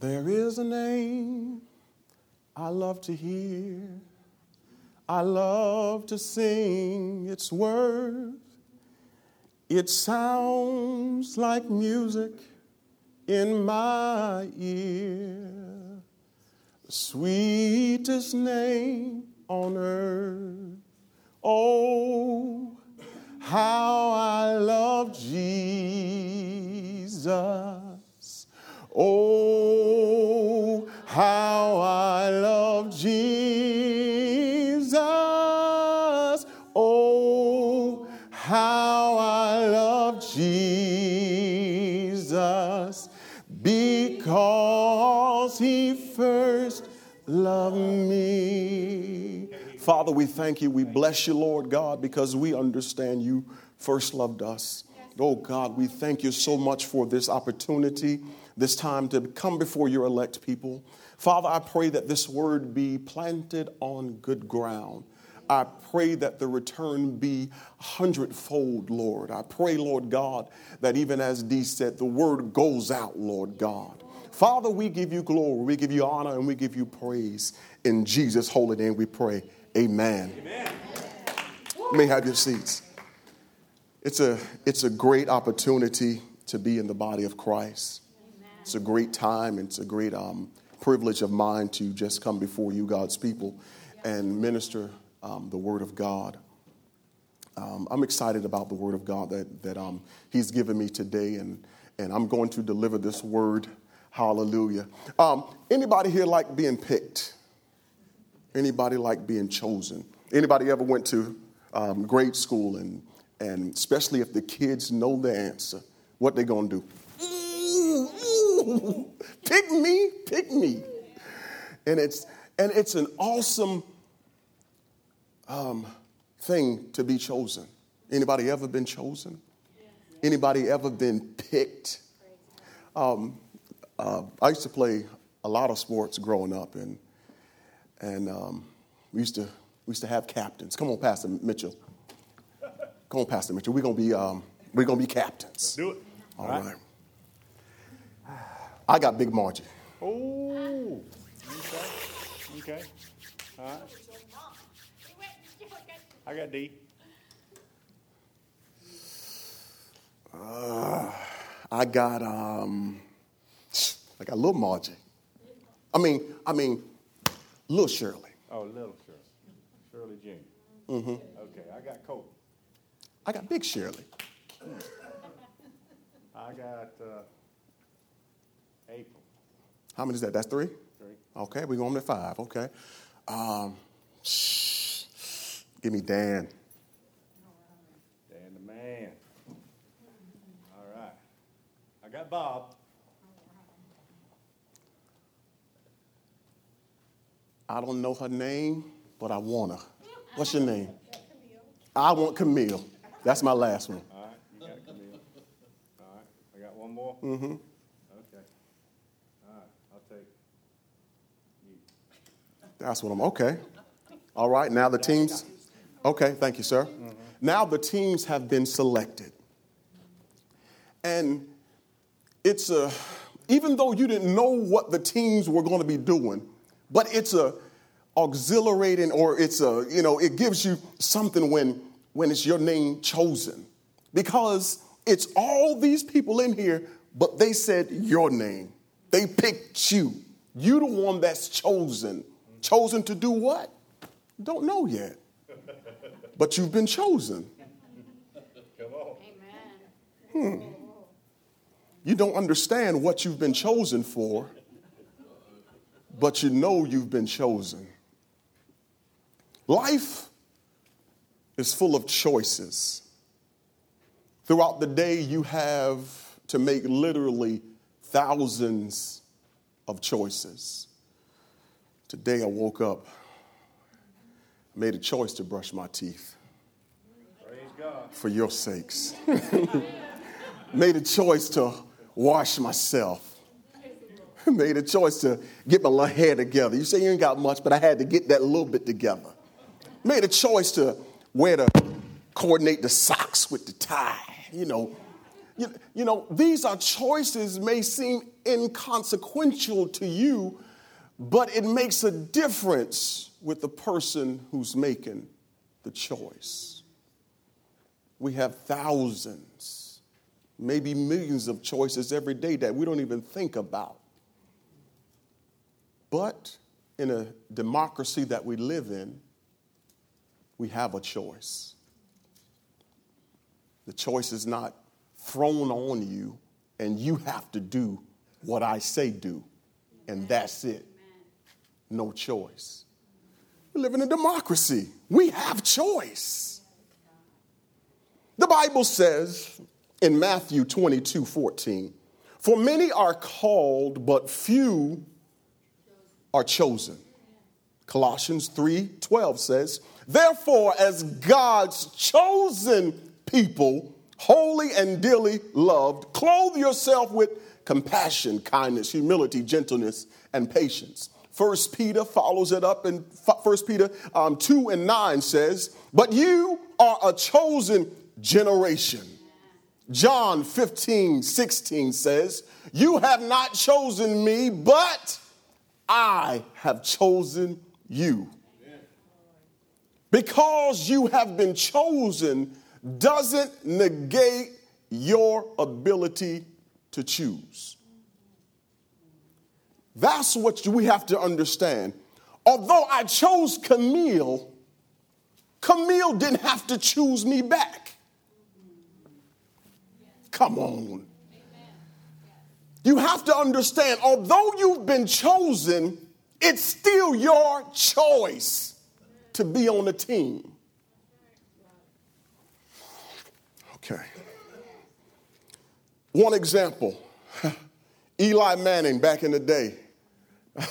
There is a name I love to hear. I love to sing its words. It sounds like music in my ear. The sweetest name on earth. Oh, how I love Jesus. Oh, how I love Jesus. Oh, how I love Jesus because he first loved me. Father, we thank you. We bless you, Lord God, because we understand you first loved us. Oh God, we thank you so much for this opportunity, this time to come before your elect people. Father, I pray that this word be planted on good ground. I pray that the return be hundredfold, Lord. I pray, Lord God, that even as Dee said, the word goes out, Lord God. Father, we give you glory, we give you honor, and we give you praise. In Jesus' holy name we pray. Amen. Amen. You may have your seats. It's a, it's a great opportunity to be in the body of Christ. Amen. It's a great time. And it's a great um, privilege of mine to just come before you, God's people, and minister um, the Word of God. Um, I'm excited about the Word of God that, that um, He's given me today, and, and I'm going to deliver this Word. Hallelujah. Um, anybody here like being picked? Anybody like being chosen? Anybody ever went to um, grade school and and especially if the kids know the answer, what they gonna do? pick me, pick me. And it's and it's an awesome um, thing to be chosen. Anybody ever been chosen? Anybody ever been picked? Um, uh, I used to play a lot of sports growing up, and and um, we used to we used to have captains. Come on, Pastor Mitchell. Come on, Pastor Mitchell. We're gonna be um, we're gonna be captains. Do it. All, All right. right. I got Big Margie. Oh. Okay. Okay. All right. I got D. Uh, I got um, I got little Margie. I mean, I mean, little Shirley. Oh, little Shirley. Shirley Junior. Mm-hmm. Okay, I got Colt. I got Big Shirley. I got uh, April. How many is that? That's three? Three. Okay, we're going to five. Okay. Um, give me Dan. Dan the man. All right. I got Bob. I don't know her name, but I want her. What's your name? I want Camille. That's my last one. All right, you got Camille. All right, I got one more. Mm-hmm. Okay. All right, I'll take you. That's what I'm. Okay. All right. Now the teams. Okay. Thank you, sir. Mm-hmm. Now the teams have been selected, and it's a. Even though you didn't know what the teams were going to be doing, but it's a auxiliating or it's a you know it gives you something when when it's your name chosen because it's all these people in here, but they said your name. They picked you. You the one that's chosen. Chosen to do what? Don't know yet. But you've been chosen. Come on. Hmm. You don't understand what you've been chosen for, but you know you've been chosen. Life is full of choices. Throughout the day, you have to make literally thousands of choices. Today, I woke up, made a choice to brush my teeth. For your sakes. made a choice to wash myself. made a choice to get my hair together. You say you ain't got much, but I had to get that little bit together. Made a choice to where to coordinate the socks with the tie, you know, You, you know, these are choices may seem inconsequential to you, but it makes a difference with the person who's making the choice. We have thousands, maybe millions of choices every day that we don't even think about. But in a democracy that we live in, we have a choice. The choice is not thrown on you, and you have to do what I say do, and that's it. No choice. We live in a democracy. We have choice. The Bible says in Matthew 22 14, For many are called, but few are chosen. Colossians 3 12 says, Therefore, as God's chosen people, holy and dearly loved, clothe yourself with compassion, kindness, humility, gentleness, and patience. First Peter follows it up in First Peter um, 2 and 9 says, But you are a chosen generation. John 15, 16 says, You have not chosen me, but I have chosen you. Because you have been chosen doesn't negate your ability to choose. That's what we have to understand. Although I chose Camille, Camille didn't have to choose me back. Come on. You have to understand, although you've been chosen, it's still your choice to be on the team. Okay. One example Eli Manning back in the day.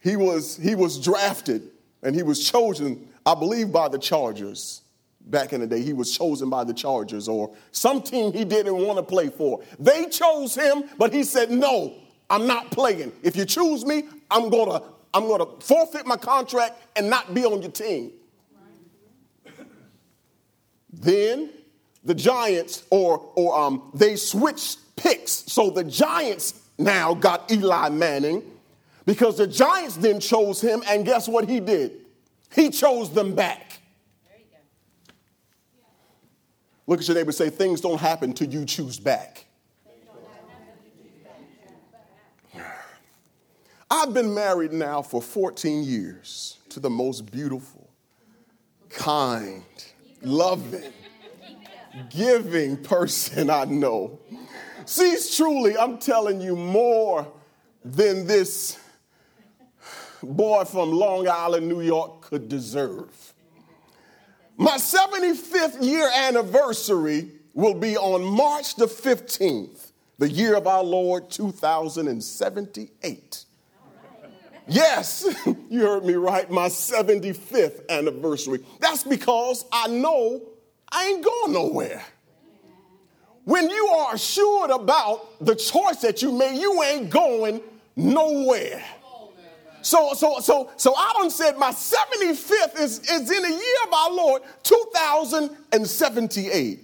he, was, he was drafted and he was chosen, I believe, by the Chargers. Back in the day, he was chosen by the Chargers or some team he didn't want to play for. They chose him, but he said, No, I'm not playing. If you choose me, I'm going to I'm going to forfeit my contract and not be on your team. Then the Giants, or, or um, they switched picks. So the Giants now got Eli Manning because the Giants then chose him, and guess what he did? He chose them back. Look at your neighbor say, Things don't happen till you choose back. I've been married now for 14 years to the most beautiful, kind, loving, giving person I know. She's truly, I'm telling you, more than this boy from Long Island, New York could deserve. My 75th year anniversary will be on March the 15th, the year of our Lord 2078. Yes, you heard me right, my 75th anniversary. That's because I know I ain't going nowhere. When you are assured about the choice that you made, you ain't going nowhere. So, so, so, so I done said my 75th is, is in the year of our Lord, 2078.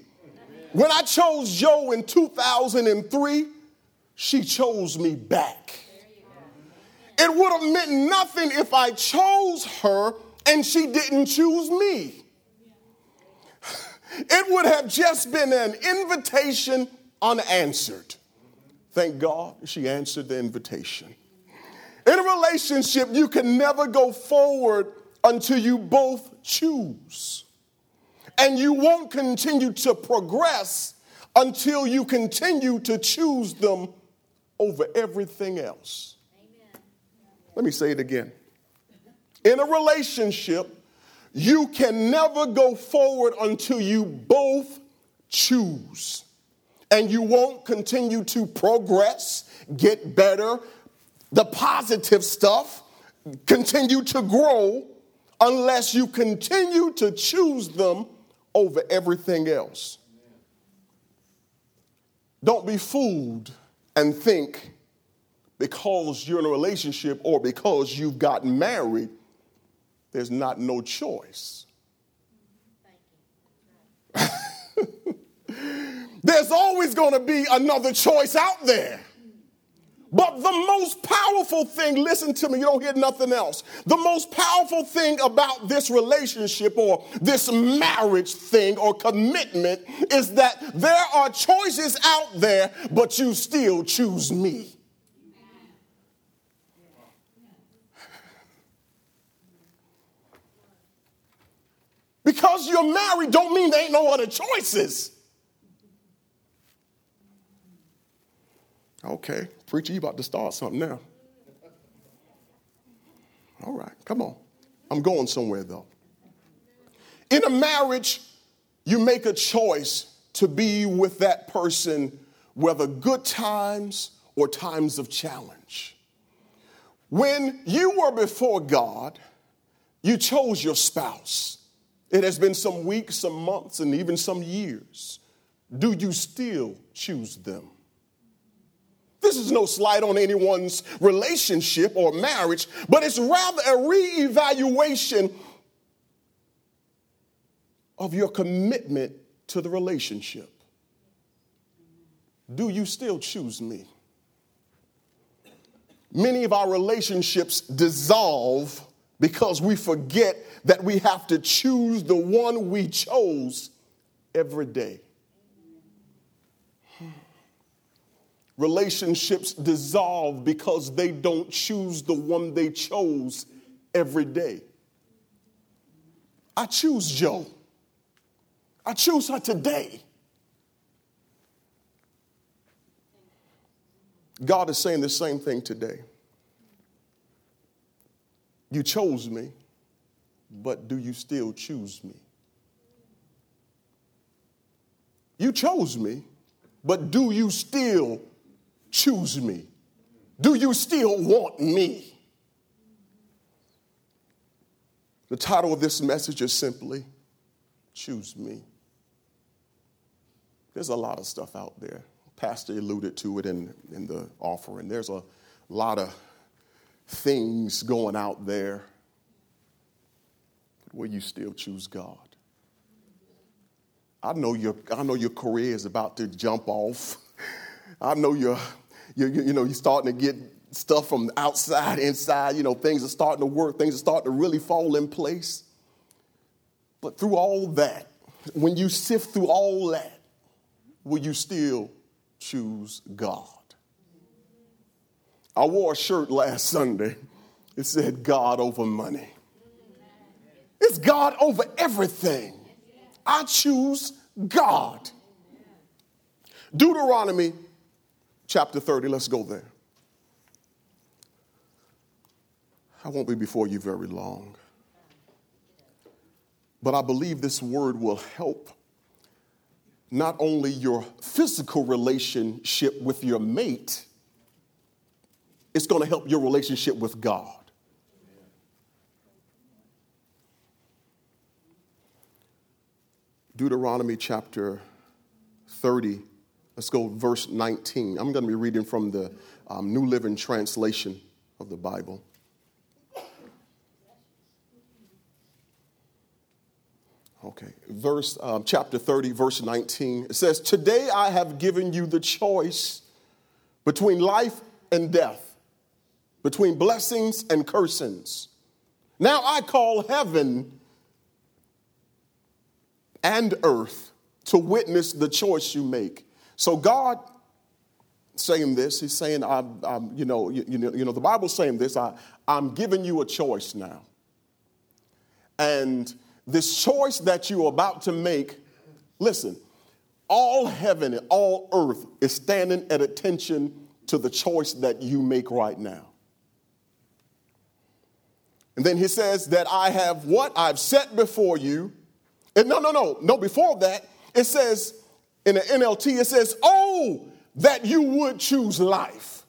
When I chose Joe in 2003, she chose me back. It would have meant nothing if I chose her and she didn't choose me. It would have just been an invitation unanswered. Thank God she answered the invitation. In a relationship, you can never go forward until you both choose. And you won't continue to progress until you continue to choose them over everything else. Let me say it again. In a relationship, you can never go forward until you both choose. And you won't continue to progress, get better, the positive stuff, continue to grow unless you continue to choose them over everything else. Don't be fooled and think because you're in a relationship or because you've gotten married there's not no choice. there's always going to be another choice out there. But the most powerful thing, listen to me, you don't hear nothing else. The most powerful thing about this relationship or this marriage thing or commitment is that there are choices out there, but you still choose me. Because you're married don't mean there ain't no other choices. Okay, preacher, you about to start something now. All right, come on. I'm going somewhere though. In a marriage, you make a choice to be with that person, whether good times or times of challenge. When you were before God, you chose your spouse. It has been some weeks, some months, and even some years. Do you still choose them? This is no slight on anyone's relationship or marriage, but it's rather a reevaluation of your commitment to the relationship. Do you still choose me? Many of our relationships dissolve because we forget that we have to choose the one we chose every day. Hmm. Relationships dissolve because they don't choose the one they chose every day. I choose Joe. I choose her today. God is saying the same thing today. You chose me, but do you still choose me? You chose me, but do you still choose me? Do you still want me? The title of this message is simply Choose Me. There's a lot of stuff out there. Pastor alluded to it in, in the offering. There's a lot of things going out there. Will you still choose God? I know your, I know your career is about to jump off. I know you're, you, you, you know, you're starting to get stuff from outside, inside. You know, things are starting to work. Things are starting to really fall in place. But through all that, when you sift through all that, will you still choose God? I wore a shirt last Sunday. It said God over money. It's God over everything. I choose God. Deuteronomy chapter 30, let's go there. I won't be before you very long. But I believe this word will help not only your physical relationship with your mate, it's going to help your relationship with God. Deuteronomy chapter 30, let's go verse 19. I'm going to be reading from the um, New Living Translation of the Bible. Okay, verse um, chapter 30, verse 19. It says, Today I have given you the choice between life and death, between blessings and cursings. Now I call heaven and earth to witness the choice you make. So God saying this, he's saying, I'm, I'm you, know, you, you, know, you know, the Bible's saying this, I, I'm giving you a choice now. And this choice that you're about to make, listen, all heaven and all earth is standing at attention to the choice that you make right now. And then he says that I have what I've set before you and no, no, no, no, before that, it says in the NLT, it says, Oh, that you would choose life.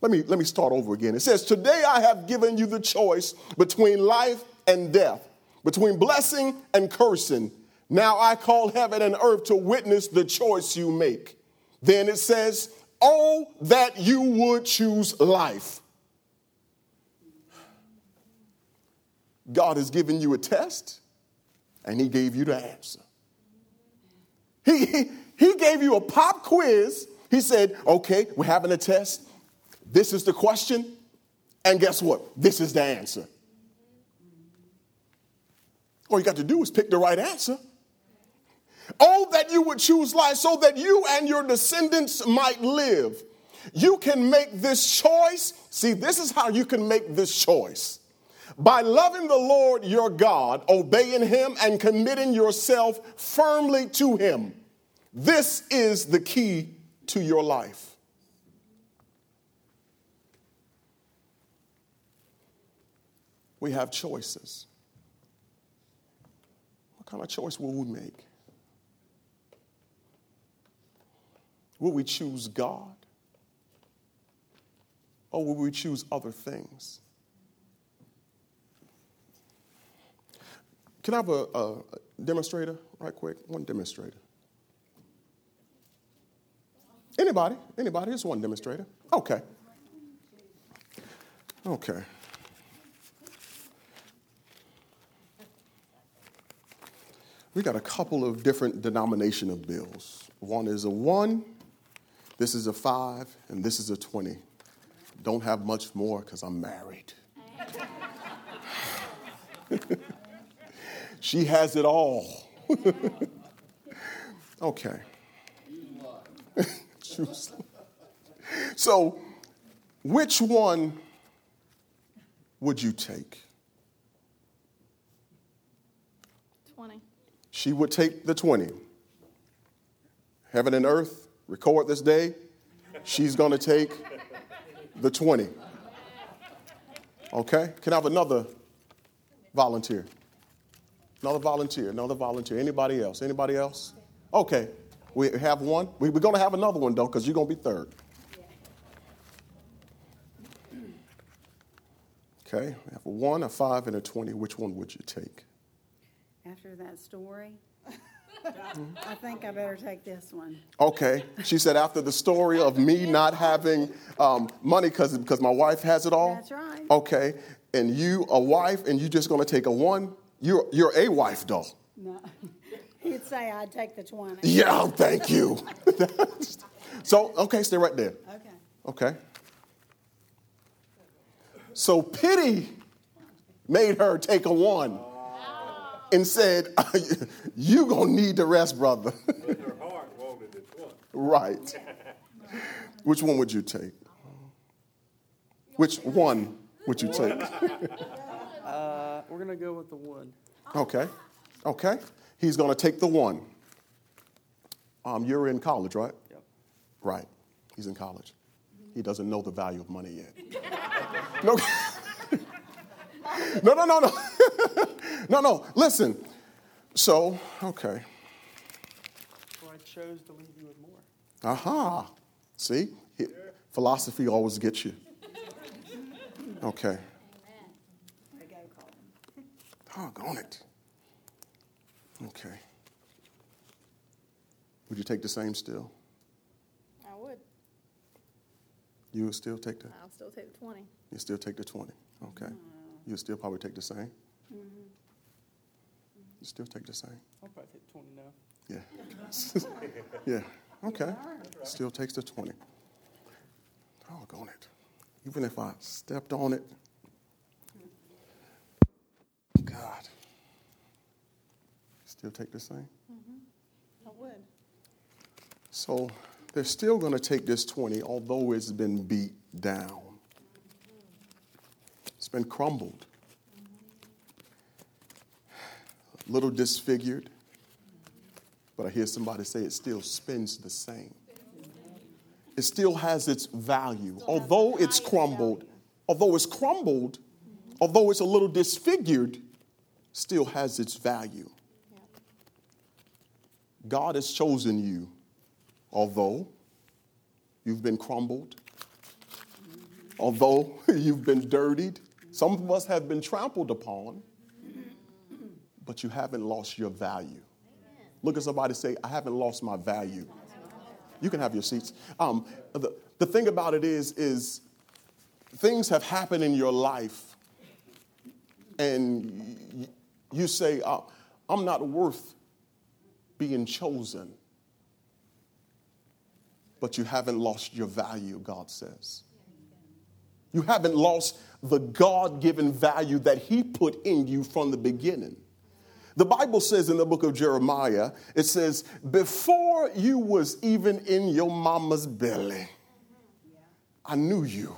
Let me, let me start over again. It says, Today I have given you the choice between life and death, between blessing and cursing. Now I call heaven and earth to witness the choice you make. Then it says, Oh, that you would choose life. God has given you a test and he gave you the answer. He, he, gave you a pop quiz. He said, okay, we're having a test. This is the question. And guess what? This is the answer. All you got to do is pick the right answer. Oh, that you would choose life so that you and your descendants might live. You can make this choice. See, this is how you can make this choice by loving the Lord your God, obeying Him, and committing yourself firmly to Him. This is the key to your life. We have choices. What kind of choice will we make? Will we choose God? Or will we choose other things? Can I have a, a demonstrator right quick? One demonstrator. Anybody? Anybody? Just one demonstrator. Okay. Okay. We got a couple of different denomination of bills. One is a one, this is a five, and this is a 20. Don't have much more because I'm married. She has it all. okay. so, which one would you take? 20. She would take the 20. Heaven and earth, record this day. She's going to take the 20. Okay? Can I have another volunteer? Another volunteer, another volunteer. Anybody else? Anybody else? Okay. We have one. We, are going to have another one, though, because you're going to be third. Okay. We have a one, a five, and a 20. Which one would you take? After that story, I think I better take this one. Okay. She said, after the story of me not having um, money because my wife has it all? That's right. Okay. And you, a wife, and you just going to take a one? You're, you're a wife, though. No. He'd say I'd take the 20. Yeah, oh, thank you. so, okay, stay right there. Okay. Okay. So pity made her take a one and said, You're gonna need the rest, brother. her heart wanted this one. right. Which one would you take? Which one would you take? We're gonna go with the one. Okay. Okay. He's gonna take the one. Um, you're in college, right? Yep. Right. He's in college. He doesn't know the value of money yet. no. no, no, no, no. no, no. Listen. So, okay. So I chose to leave you with more. Aha. See? He- philosophy always gets you. Okay. I go call him. Doggone it. Okay. Would you take the same still? I would. You would still take the I'll still take the 20. you still take the 20. Okay. You would still probably take the same? Mm-hmm. You still take the same? I'll probably take 20 now. Yeah. yeah. Okay. Still takes the 20. Doggone it. Even if I stepped on it. God. Still take the same? I would. So they're still going to take this 20, although it's been beat down. It's been crumbled, a little disfigured. But I hear somebody say it still spins the same. It still has its value. Although it's crumbled, although it's crumbled, although it's a little disfigured, still has its value. God has chosen you, although you've been crumbled, although you've been dirtied. Some of us have been trampled upon, but you haven't lost your value. Look at somebody say, I haven't lost my value. You can have your seats. Um, the, the thing about it is, is things have happened in your life, and you say, uh, I'm not worth being chosen. but you haven't lost your value, God says. You haven't lost the God given value that He put in you from the beginning. The Bible says in the book of Jeremiah, it says, Before you was even in your mama's belly, I knew you.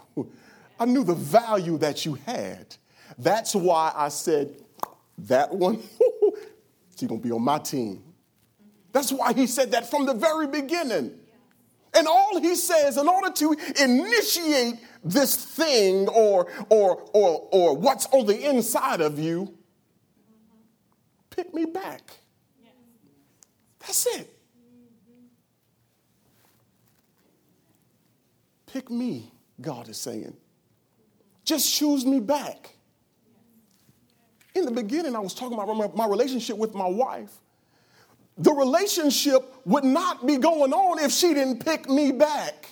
I knew the value that you had. That's why I said, That one, she's gonna be on my team. That's why he said that from the very beginning. And all he says, in order to initiate this thing or, or, or, or what's on the inside of you, pick me back. That's it. Pick me, God is saying. Just choose me back. In the beginning, I was talking about my, relationship with my wife the relationship would not be going on if she didn't pick me back.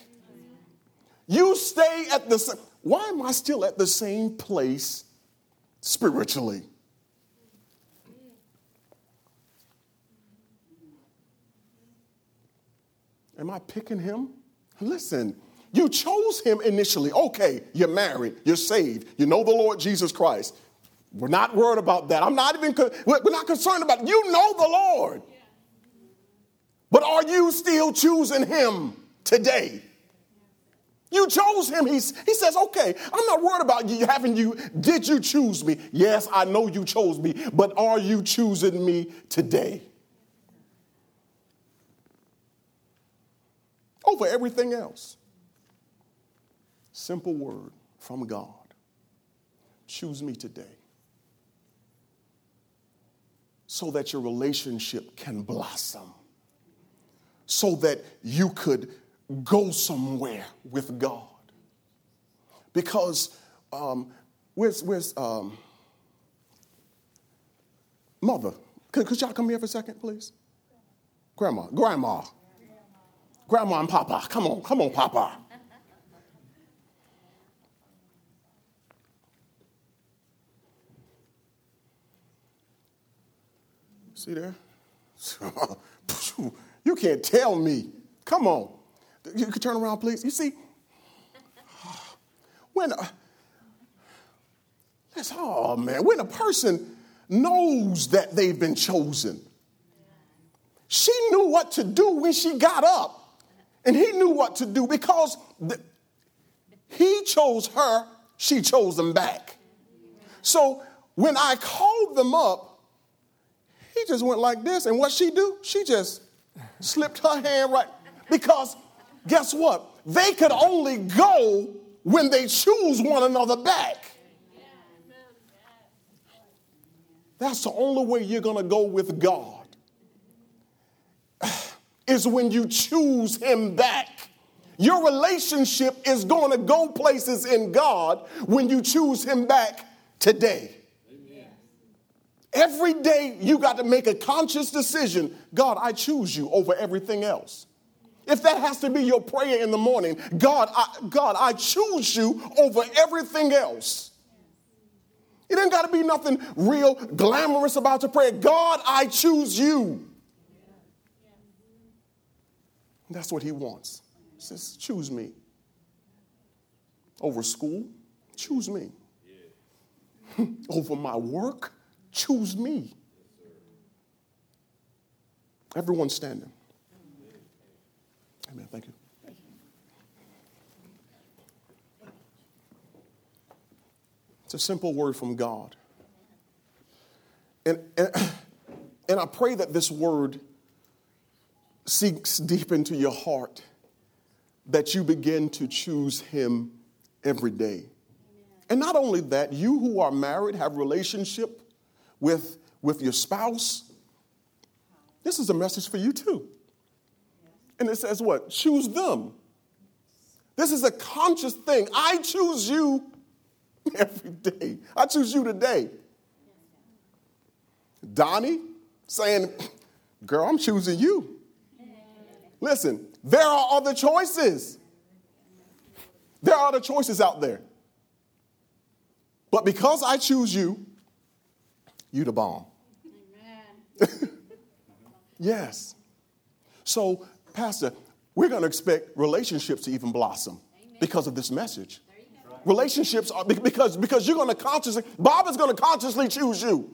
You stay at the same. Why am I still at the same place spiritually? Am I picking him? Listen, you chose him initially. Okay, you're married, you're saved, you know the Lord Jesus Christ. We're not worried about that. I'm not even, we're not concerned about. You know the Lord. But are you still choosing him today? You chose him. He's, he says, okay, I'm not worried about you having you. Did you choose me? Yes, I know you chose me, but are you choosing me today? Over everything else. Simple word from God. Choose me today. So that your relationship can blossom so that you could go somewhere with God. Because um, where's, where's um, mother? Could, could y'all come here for a second, please? Grandma, grandma. Grandma and Papa. Come on, come on, Papa. See there? You can't tell me. Come on. You could turn around, please. You see, when a, that's oh man, when a person knows that they've been chosen, she knew what to do when she got up, and he knew what to do because the, he chose her, she chose him back. So when I called them up, he just went like this, and what she do? She just slipped her hand right. Because guess what? They could only go when they choose one another back. That's the only way you're going to go with God. Is when you choose Him back. Your relationship is going to go places in God when you choose Him back today. Every day you got to make a conscious decision God, I choose you over everything else. If that has to be your prayer in the morning, God, I, God, I choose you over everything else. It ain't got to be nothing real glamorous about your prayer. God, I choose you. That's what he wants. He says, choose me. Over school, choose me. Over my work, choose me. Everyone standing. Amen. Thank you. It's a simple word from God. And, and, and I pray that this word sinks deep into your heart, that you begin to choose Him every day. And not only that, you who are married have relationship with, with your spouse, this is a message for you too. And it says what? Choose them. This is a conscious thing. I choose you every day. I choose you today. Donnie saying, Girl, I'm choosing you. Listen, there are other choices. There are other choices out there. But because I choose you, you the bomb. Amen. yes. So, Pastor, we're going to expect relationships to even blossom because of this message. Relationships are because because you're going to consciously Bob is going to consciously choose you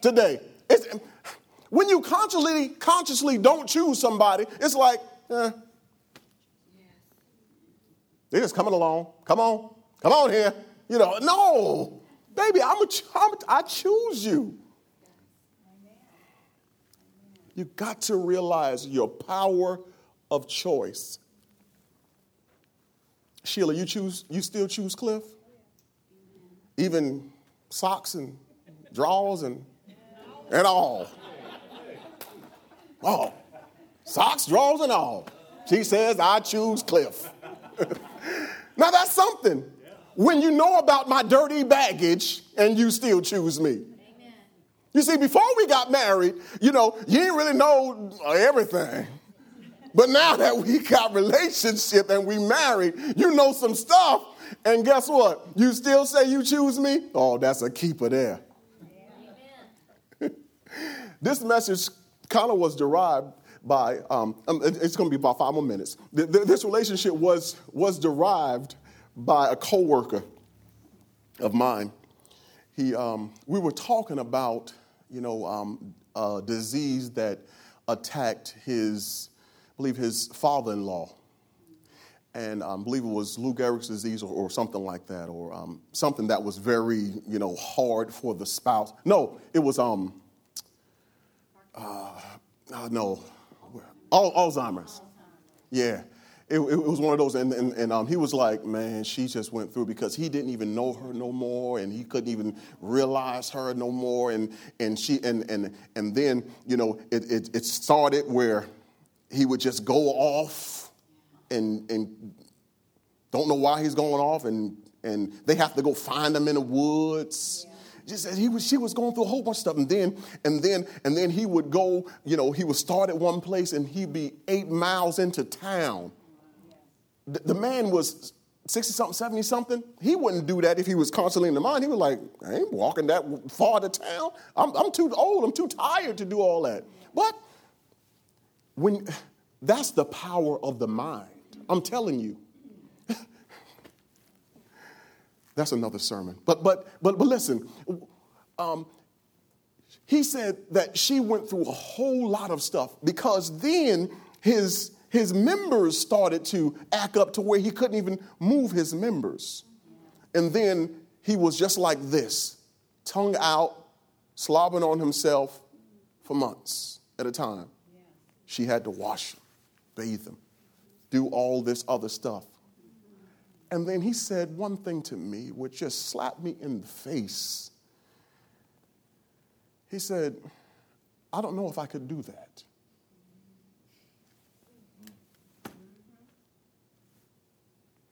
today. It's, when you consciously consciously don't choose somebody, it's like, eh, they're just coming along. Come on, come on here. You know, no, baby, I'm a, I'm a, I choose you. You got to realize your power of choice. Sheila, you choose, you still choose Cliff? Even socks and drawers and and all. Oh, socks, drawers, and all. She says, I choose Cliff. now that's something. When you know about my dirty baggage and you still choose me. Amen. You see, before we got married, you know, you didn't really know everything. But now that we got relationship and we married, you know some stuff. And guess what? You still say you choose me? Oh, that's a keeper there. this message kind of was derived by, um, um it's going to be about five more minutes. This relationship was, was derived by a coworker of mine. He, um, we were talking about, you know, um, a disease that attacked his, I believe, his father-in-law. And um, I believe it was Lou Gehrig's disease or, or, something like that, or um, something that was very, you know, hard for the spouse. No, it was, um, uh, uh, no, Alzheimer's. Yeah. It, it, was one of those, and, and, and um, he was like, man, she just went through because he didn't even know her no more, and he couldn't even realize her no more, and and she and and and then you know it it, it started where he would just go off, and and don't know why he's going off, and and they have to go find him in the woods. Yeah just he was, she was going through a whole bunch of stuff. And then, and then, and then he would go, you know, he would start at one place and he'd be eight miles into town. The, man was 60 something, 70 something. He wouldn't do that if he was constantly in the mind. He was like, I ain't walking that far to town. I'm, I'm too old. I'm too tired to do all that. But when that's the power of the mind. I'm telling you. That's another sermon. But but but but listen, um, he said that she went through a whole lot of stuff because then his his members started to act up to where he couldn't even move his members. And then he was just like this, tongue out, slobbering on himself for months at a time. She had to wash him, bathe him, do all this other stuff. And then he said one thing to me which just slapped me in the face. He said, I don't know if I could do that.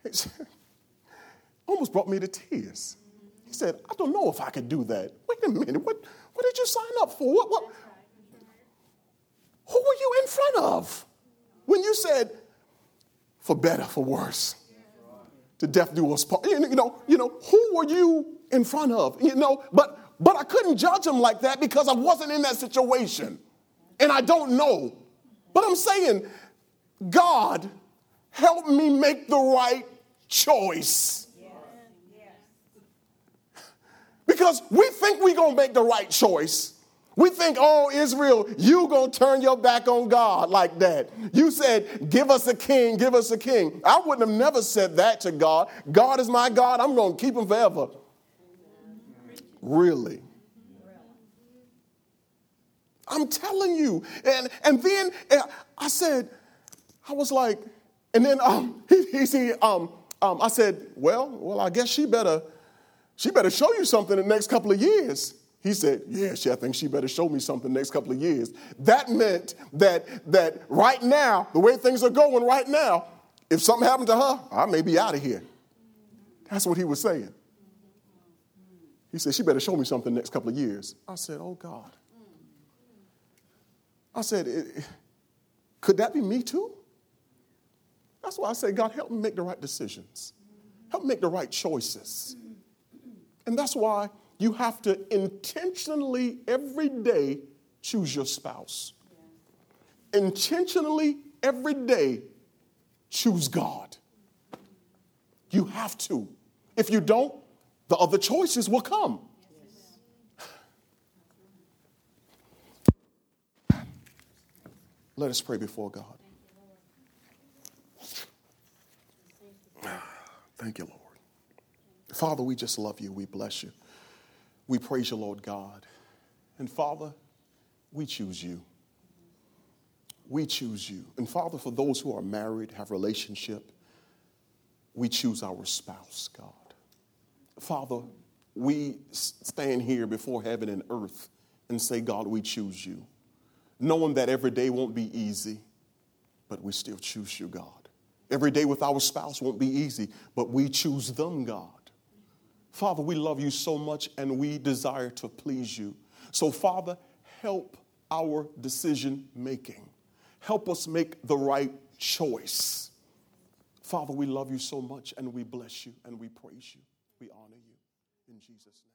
Almost brought me to tears. He said, I don't know if I could do that. Wait a minute, what, what did you sign up for? What, what? Who were you in front of when you said, for better, for worse? to death do us part. You know, you know, who were you in front of? You know, but but I couldn't judge him like that because I wasn't in that situation. And I don't know. But I'm saying, God, help me make the right choice. Because we think we're going to make the right choice. We think, oh, Israel, you gonna turn your back on God like that. You said, give us a king, give us a king. I wouldn't have never said that to God. God is my God, I'm gonna keep him forever. Really? I'm telling you. And, and then uh, I said, I was like, and then um, he, he, he um, um, I said, well, well, I guess she better, she better show you something in the next couple of years. He said, Yeah, I think she better show me something next couple of years. That meant that, that right now, the way things are going right now, if something happened to her, I may be out of here. That's what he was saying. He said, She better show me something next couple of years. I said, Oh God. I said, Could that be me too? That's why I say, God, help me make the right decisions, help make the right choices. And that's why you have to intentionally every day choose your spouse. Intentionally every day choose God. You have to. If you don't, the other choices will come. Let us pray before God. Thank you, Lord. Father, we just love you. We bless you. We praise you, Lord God. And Father, we choose you. We choose you. And Father, for those who are married, have relationship, we choose our spouse, God. Father, we stand here before heaven and earth and say, God, we choose you. Knowing that every day won't be easy, but we still choose you, God. Every day with our spouse won't be easy, but we choose them, God. Father, we love you so much and we desire to please you. So, Father, help our decision making. Help us make the right choice. Father, we love you so much and we bless you and we praise you. We honor you. In Jesus' name.